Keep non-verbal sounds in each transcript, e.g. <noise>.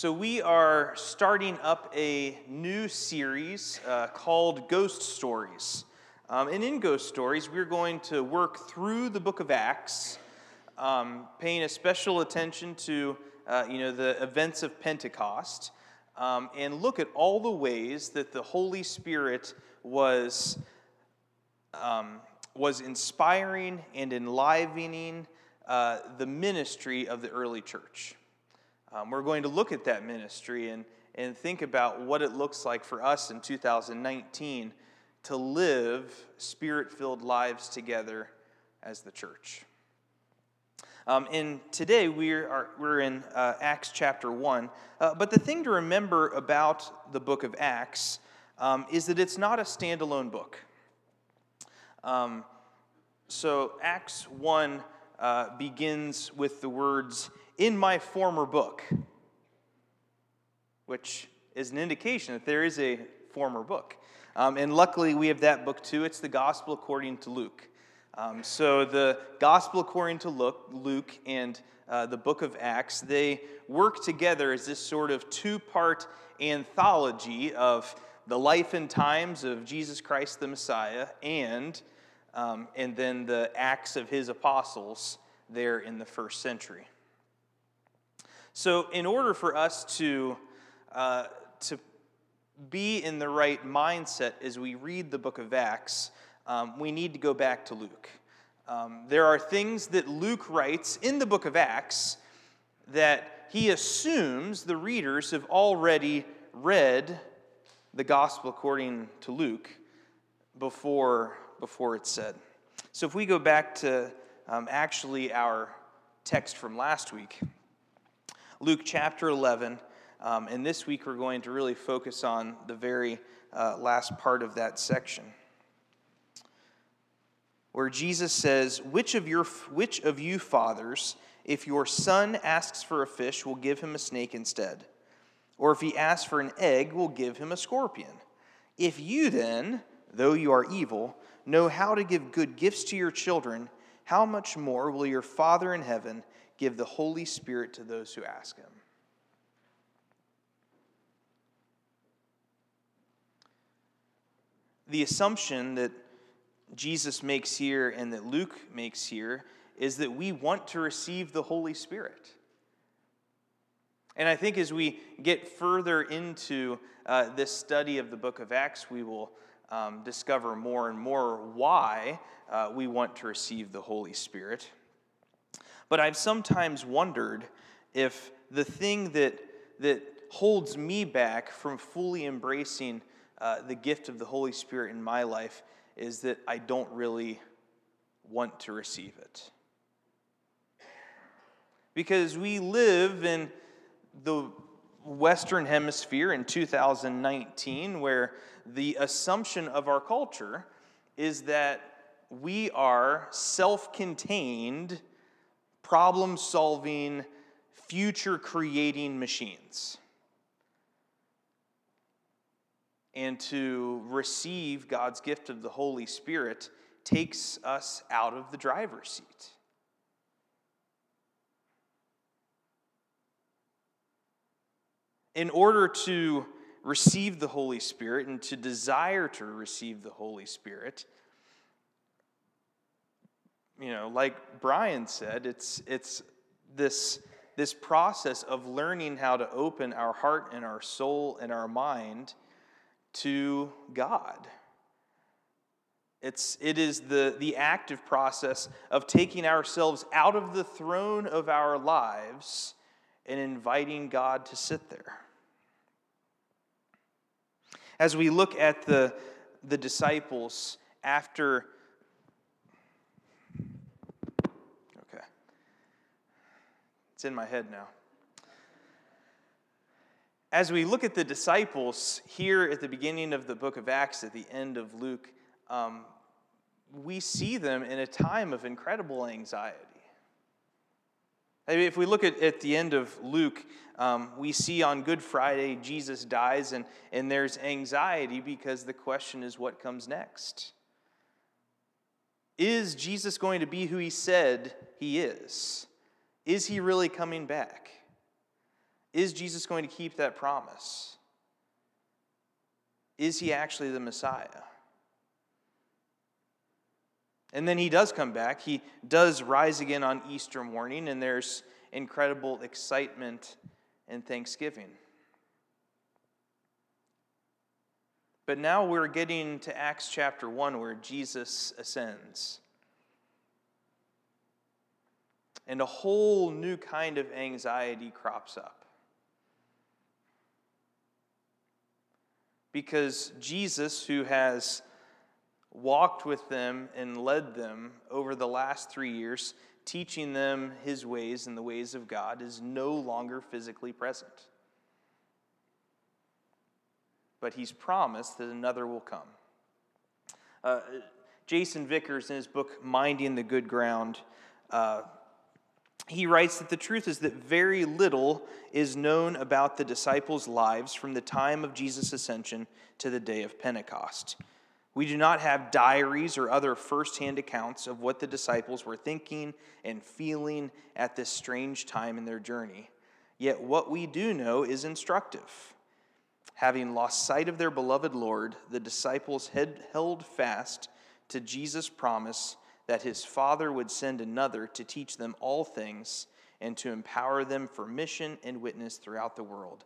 So, we are starting up a new series uh, called Ghost Stories. Um, and in Ghost Stories, we're going to work through the book of Acts, um, paying a special attention to uh, you know, the events of Pentecost, um, and look at all the ways that the Holy Spirit was, um, was inspiring and enlivening uh, the ministry of the early church. Um, we're going to look at that ministry and, and think about what it looks like for us in 2019 to live spirit filled lives together as the church. Um, and today we are, we're in uh, Acts chapter 1. Uh, but the thing to remember about the book of Acts um, is that it's not a standalone book. Um, so Acts 1 uh, begins with the words, in my former book, which is an indication that there is a former book. Um, and luckily, we have that book too. It's the Gospel according to Luke. Um, so, the Gospel according to Luke, Luke and uh, the book of Acts, they work together as this sort of two part anthology of the life and times of Jesus Christ the Messiah and, um, and then the acts of his apostles there in the first century. So, in order for us to, uh, to be in the right mindset as we read the book of Acts, um, we need to go back to Luke. Um, there are things that Luke writes in the book of Acts that he assumes the readers have already read the gospel according to Luke before, before it's said. So if we go back to um, actually our text from last week, Luke chapter 11. Um, and this week we're going to really focus on the very uh, last part of that section. Where Jesus says, which of, your, which of you fathers, if your son asks for a fish, will give him a snake instead? Or if he asks for an egg, will give him a scorpion? If you then, though you are evil, know how to give good gifts to your children, how much more will your Father in heaven give the Holy Spirit to those who ask him. The assumption that Jesus makes here and that Luke makes here is that we want to receive the Holy Spirit. And I think as we get further into uh, this study of the book of Acts, we will um, discover more and more why uh, we want to receive the Holy Spirit. But I've sometimes wondered if the thing that, that holds me back from fully embracing uh, the gift of the Holy Spirit in my life is that I don't really want to receive it. Because we live in the Western Hemisphere in 2019, where the assumption of our culture is that we are self contained problem solving, future creating machines. And to receive God's gift of the Holy Spirit takes us out of the driver's seat. In order to receive the Holy Spirit and to desire to receive the Holy Spirit, you know, like Brian said, it's, it's this, this process of learning how to open our heart and our soul and our mind to God. It's, it is the, the active process of taking ourselves out of the throne of our lives and inviting God to sit there. As we look at the, the disciples after It's in my head now. As we look at the disciples here at the beginning of the book of Acts, at the end of Luke, um, we see them in a time of incredible anxiety. I mean, if we look at, at the end of Luke, um, we see on Good Friday Jesus dies, and, and there's anxiety because the question is what comes next? Is Jesus going to be who he said he is? Is he really coming back? Is Jesus going to keep that promise? Is he actually the Messiah? And then he does come back. He does rise again on Easter morning, and there's incredible excitement and thanksgiving. But now we're getting to Acts chapter 1 where Jesus ascends. And a whole new kind of anxiety crops up. Because Jesus, who has walked with them and led them over the last three years, teaching them his ways and the ways of God, is no longer physically present. But he's promised that another will come. Uh, Jason Vickers, in his book Minding the Good Ground, uh, he writes that the truth is that very little is known about the disciples' lives from the time of Jesus' ascension to the day of Pentecost. We do not have diaries or other firsthand accounts of what the disciples were thinking and feeling at this strange time in their journey. Yet what we do know is instructive. Having lost sight of their beloved Lord, the disciples held fast to Jesus' promise that his Father would send another to teach them all things and to empower them for mission and witness throughout the world.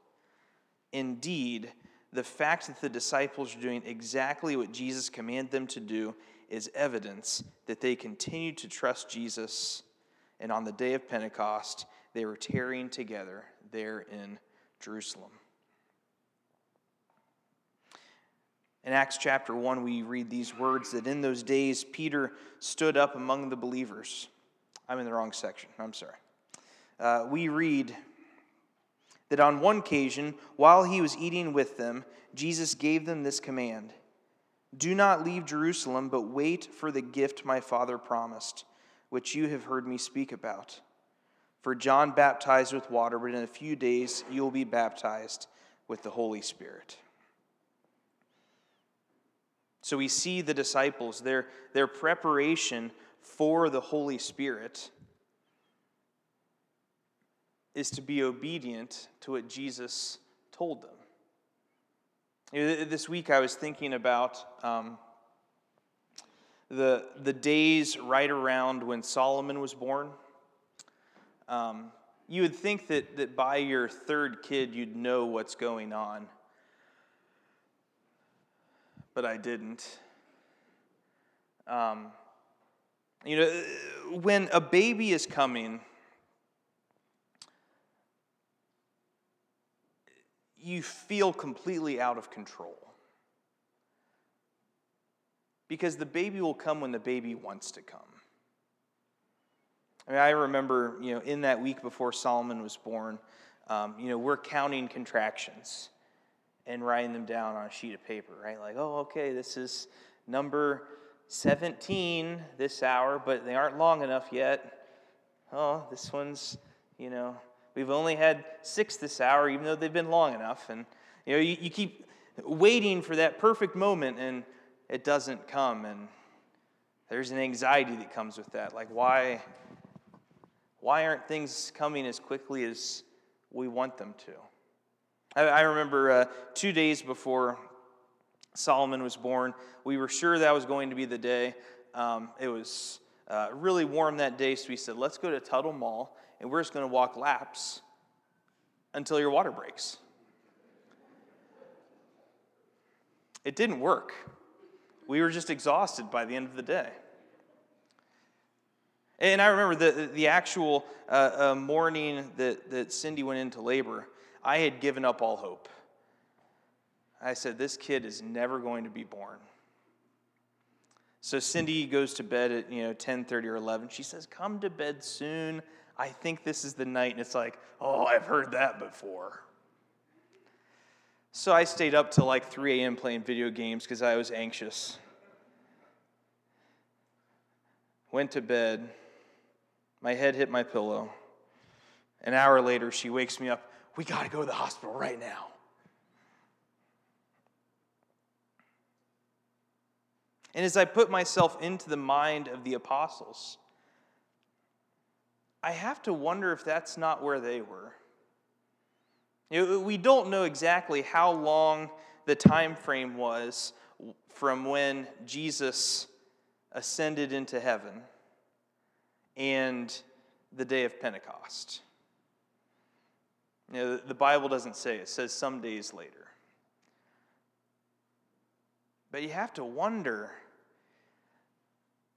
Indeed, the fact that the disciples are doing exactly what Jesus commanded them to do is evidence that they continued to trust Jesus. And on the day of Pentecost, they were tarrying together there in Jerusalem. In Acts chapter 1, we read these words that in those days Peter stood up among the believers. I'm in the wrong section, I'm sorry. Uh, we read, that on one occasion, while he was eating with them, Jesus gave them this command Do not leave Jerusalem, but wait for the gift my Father promised, which you have heard me speak about. For John baptized with water, but in a few days you will be baptized with the Holy Spirit. So we see the disciples, their, their preparation for the Holy Spirit is to be obedient to what Jesus told them. This week I was thinking about um, the, the days right around when Solomon was born. Um, you would think that, that by your third kid you'd know what's going on, but I didn't. Um, you know, when a baby is coming, you feel completely out of control. Because the baby will come when the baby wants to come. I mean, I remember, you know, in that week before Solomon was born, um, you know, we're counting contractions and writing them down on a sheet of paper, right? Like, oh, okay, this is number 17 this hour, but they aren't long enough yet. Oh, this one's, you know, We've only had six this hour, even though they've been long enough. And you know, you, you keep waiting for that perfect moment, and it doesn't come. And there's an anxiety that comes with that. Like, why, why aren't things coming as quickly as we want them to? I, I remember uh, two days before Solomon was born, we were sure that was going to be the day. Um, it was uh, really warm that day, so we said, let's go to Tuttle Mall and we're just going to walk laps until your water breaks. It didn't work. We were just exhausted by the end of the day. And I remember the, the actual uh, uh, morning that, that Cindy went into labor, I had given up all hope. I said, This kid is never going to be born. So Cindy goes to bed at you know 10:30 or 11. She says, "Come to bed soon. I think this is the night. And it's like, oh, I've heard that before. So I stayed up till like 3 a.m. playing video games because I was anxious. Went to bed. My head hit my pillow. An hour later, she wakes me up. We got to go to the hospital right now. And as I put myself into the mind of the apostles, I have to wonder if that's not where they were. We don't know exactly how long the time frame was from when Jesus ascended into heaven and the day of Pentecost. You know, the Bible doesn't say, it says some days later. But you have to wonder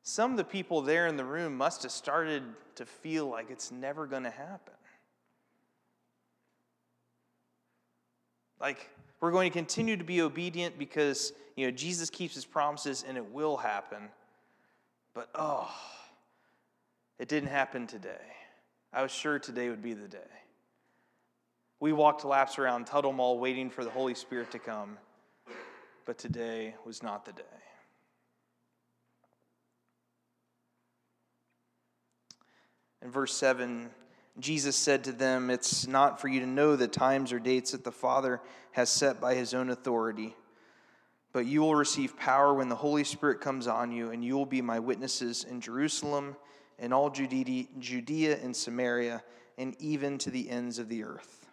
some of the people there in the room must have started to feel like it's never going to happen. Like, we're going to continue to be obedient because, you know, Jesus keeps his promises and it will happen. But, oh, it didn't happen today. I was sure today would be the day. We walked laps around Tuttle Mall waiting for the Holy Spirit to come, but today was not the day. In verse 7, Jesus said to them, It's not for you to know the times or dates that the Father has set by his own authority, but you will receive power when the Holy Spirit comes on you, and you will be my witnesses in Jerusalem, in all Judea and Samaria, and even to the ends of the earth.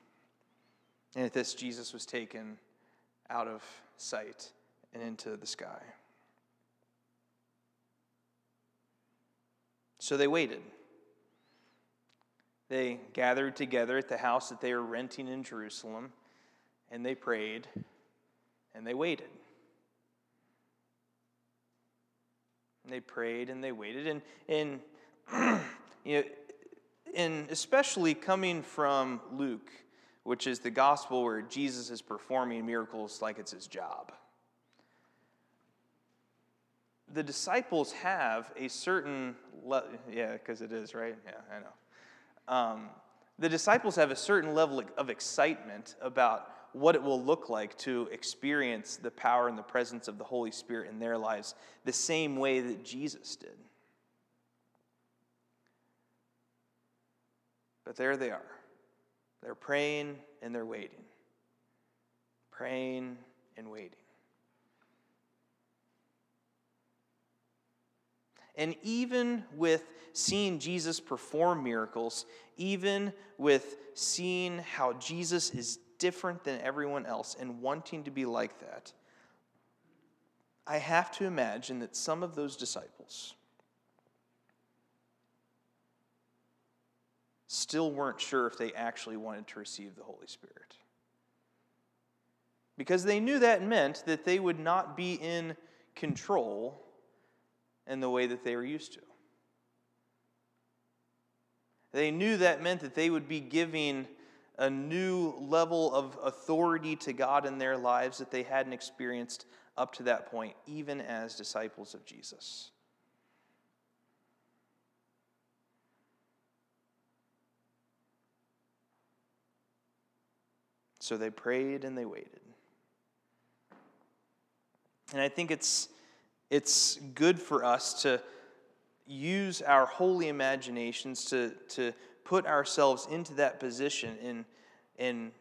And at this, Jesus was taken out of sight and into the sky. So they waited. They gathered together at the house that they were renting in Jerusalem, and they prayed and they waited. And they prayed and they waited. And, and <clears throat> you know, and especially coming from Luke, which is the gospel where Jesus is performing miracles like it's his job. The disciples have a certain, le- yeah, because it is, right? Yeah, I know um, the disciples have a certain level of excitement about what it will look like to experience the power and the presence of the Holy Spirit in their lives the same way that Jesus did. But there they are. They're praying and they're waiting. Praying and waiting. And even with seeing Jesus perform miracles, even with seeing how Jesus is different than everyone else and wanting to be like that, I have to imagine that some of those disciples still weren't sure if they actually wanted to receive the Holy Spirit. Because they knew that meant that they would not be in control in the way that they were used to. They knew that meant that they would be giving a new level of authority to God in their lives that they hadn't experienced up to that point, even as disciples of Jesus. So they prayed and they waited. And I think it's, it's good for us to use our holy imaginations to, to put ourselves into that position and, and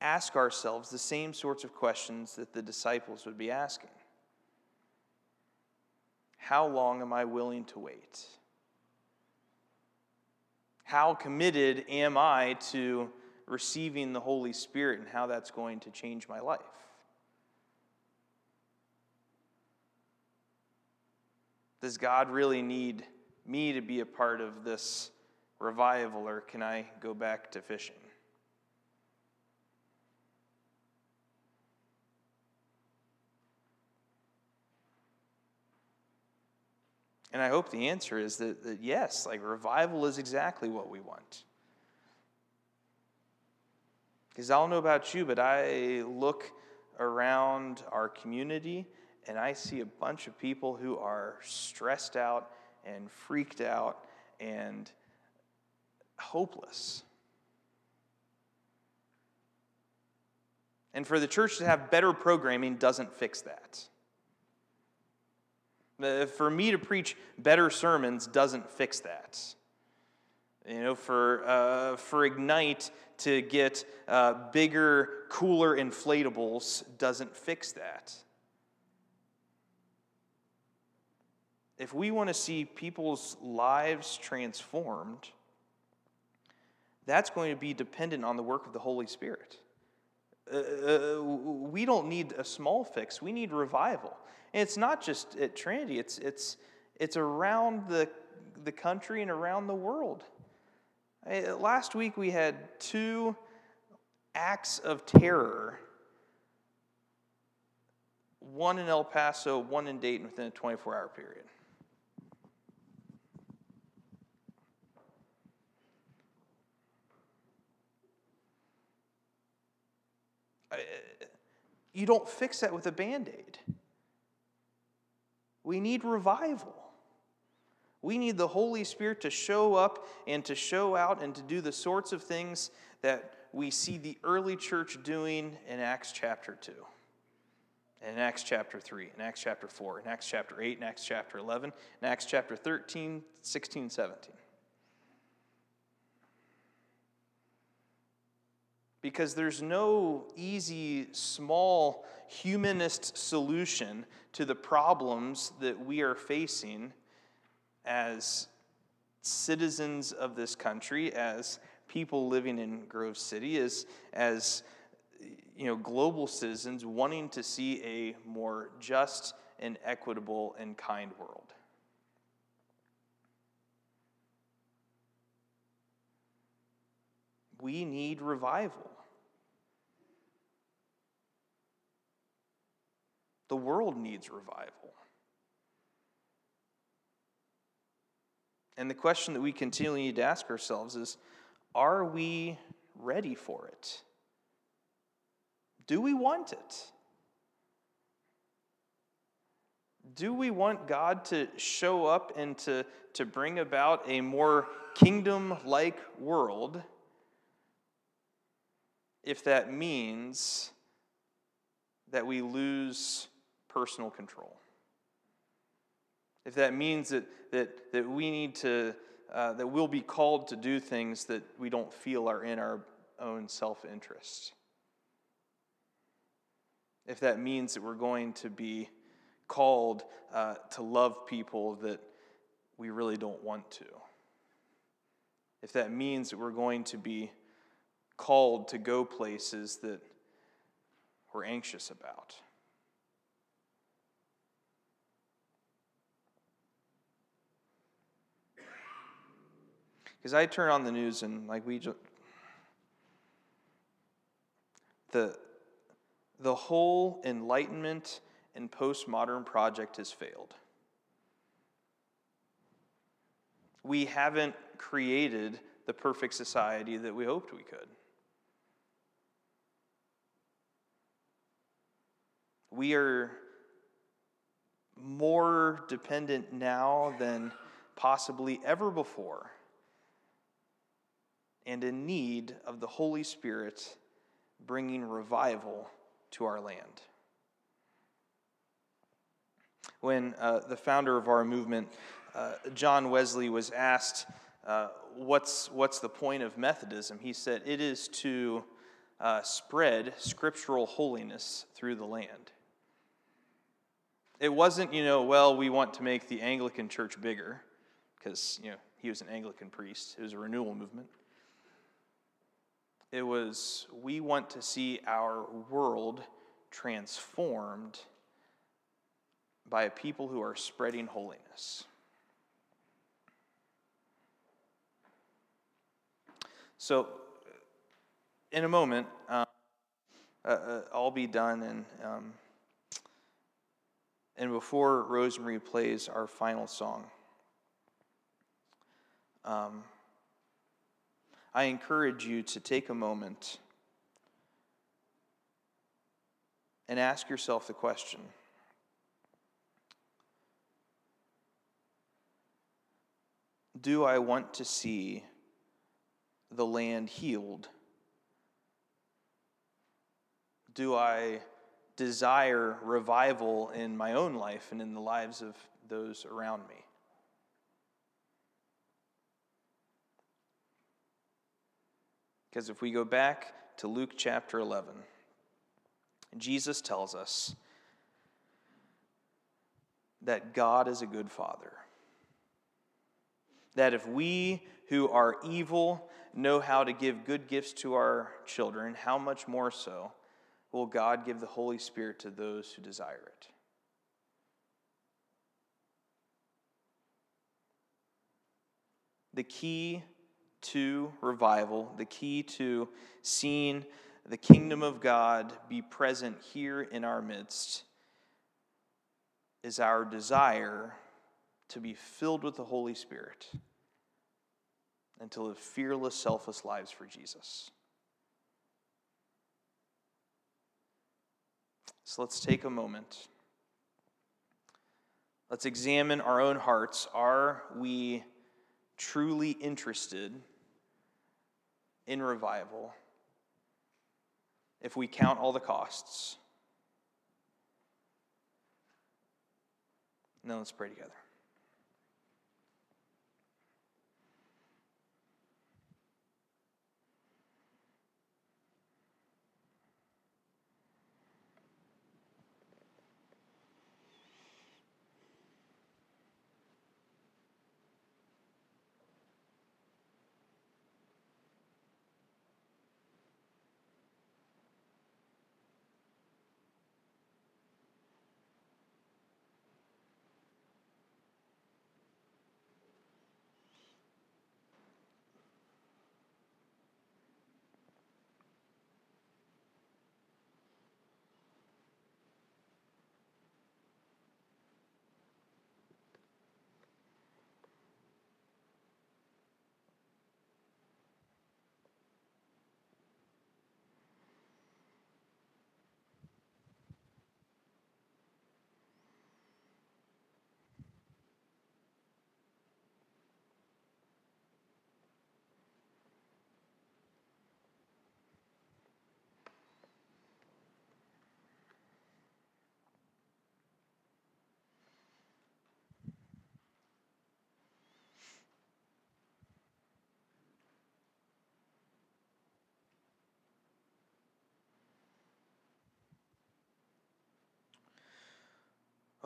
ask ourselves the same sorts of questions that the disciples would be asking. How long am I willing to wait? How committed am I to receiving the Holy Spirit and how that's going to change my life? Does God really need me to be a part of this revival, or can I go back to fishing? And I hope the answer is that, that, yes, like revival is exactly what we want. Because I don't know about you, but I look around our community and I see a bunch of people who are stressed out and freaked out and hopeless. And for the church to have better programming doesn't fix that. Uh, for me to preach better sermons doesn't fix that. You know, for, uh, for Ignite to get uh, bigger, cooler inflatables doesn't fix that. if we want to see people's lives transformed, that's going to be dependent on the work of the Holy Spirit. Uh, uh, we don't need a small fix, we need revival. And it's not just at Trinity, it's, it's, it's around the, the country and around the world. Uh, last week we had two acts of terror one in El Paso, one in Dayton within a 24 hour period. Uh, you don't fix that with a band aid. We need revival. We need the Holy Spirit to show up and to show out and to do the sorts of things that we see the early church doing in Acts chapter 2, in Acts chapter 3, in Acts chapter 4, in Acts chapter 8, in Acts chapter 11, in Acts chapter 13, 16, 17. Because there's no easy, small, humanist solution to the problems that we are facing as citizens of this country, as people living in Grove City, as, as you know, global citizens wanting to see a more just and equitable and kind world. We need revival. The world needs revival. And the question that we continually need to ask ourselves is are we ready for it? Do we want it? Do we want God to show up and to, to bring about a more kingdom like world if that means that we lose personal control. If that means that, that, that we need to, uh, that we'll be called to do things that we don't feel are in our own self interest. If that means that we're going to be called uh, to love people that we really don't want to. If that means that we're going to be called to go places that we're anxious about. Because I turn on the news and like we just the the whole enlightenment and postmodern project has failed. We haven't created the perfect society that we hoped we could. We are more dependent now than possibly ever before and in need of the Holy Spirit bringing revival to our land. When uh, the founder of our movement, uh, John Wesley, was asked, uh, what's, what's the point of Methodism? He said, It is to uh, spread scriptural holiness through the land. It wasn't, you know, well, we want to make the Anglican church bigger, because, you know, he was an Anglican priest. It was a renewal movement. It was, we want to see our world transformed by a people who are spreading holiness. So, in a moment, um, uh, uh, I'll be done, and um, and before Rosemary plays our final song, um, I encourage you to take a moment and ask yourself the question Do I want to see the land healed? Do I desire revival in my own life and in the lives of those around me? Because if we go back to Luke chapter 11, Jesus tells us that God is a good father. That if we who are evil know how to give good gifts to our children, how much more so will God give the Holy Spirit to those who desire it? The key to revival, the key to seeing the kingdom of God be present here in our midst, is our desire to be filled with the Holy Spirit and to live fearless, selfless lives for Jesus. So let's take a moment. Let's examine our own hearts. Are we truly interested in revival if we count all the costs? Now let's pray together.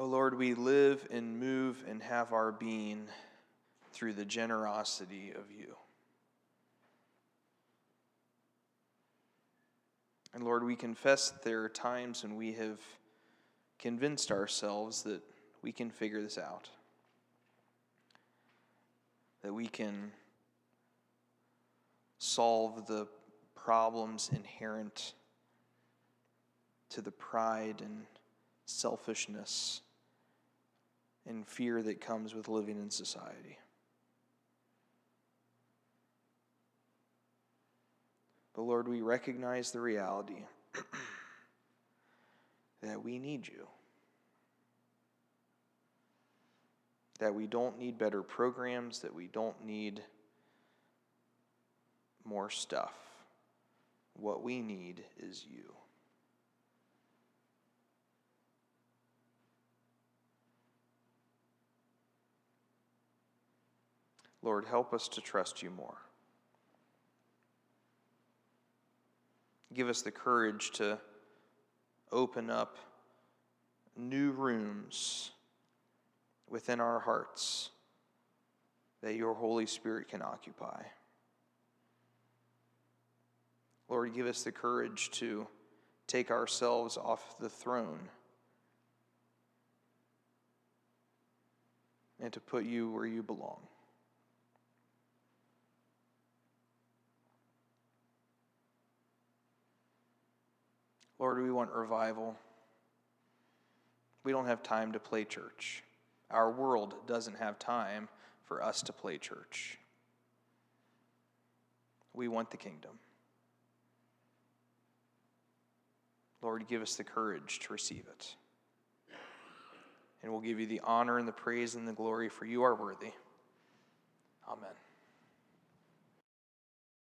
O oh Lord, we live and move and have our being through the generosity of you. And Lord, we confess that there are times when we have convinced ourselves that we can figure this out, that we can solve the problems inherent to the pride and selfishness and fear that comes with living in society. But Lord, we recognize the reality <clears throat> that we need you. That we don't need better programs, that we don't need more stuff. What we need is you. Lord, help us to trust you more. Give us the courage to open up new rooms within our hearts that your Holy Spirit can occupy. Lord, give us the courage to take ourselves off the throne and to put you where you belong. Lord, we want revival. We don't have time to play church. Our world doesn't have time for us to play church. We want the kingdom. Lord, give us the courage to receive it. And we'll give you the honor and the praise and the glory, for you are worthy. Amen.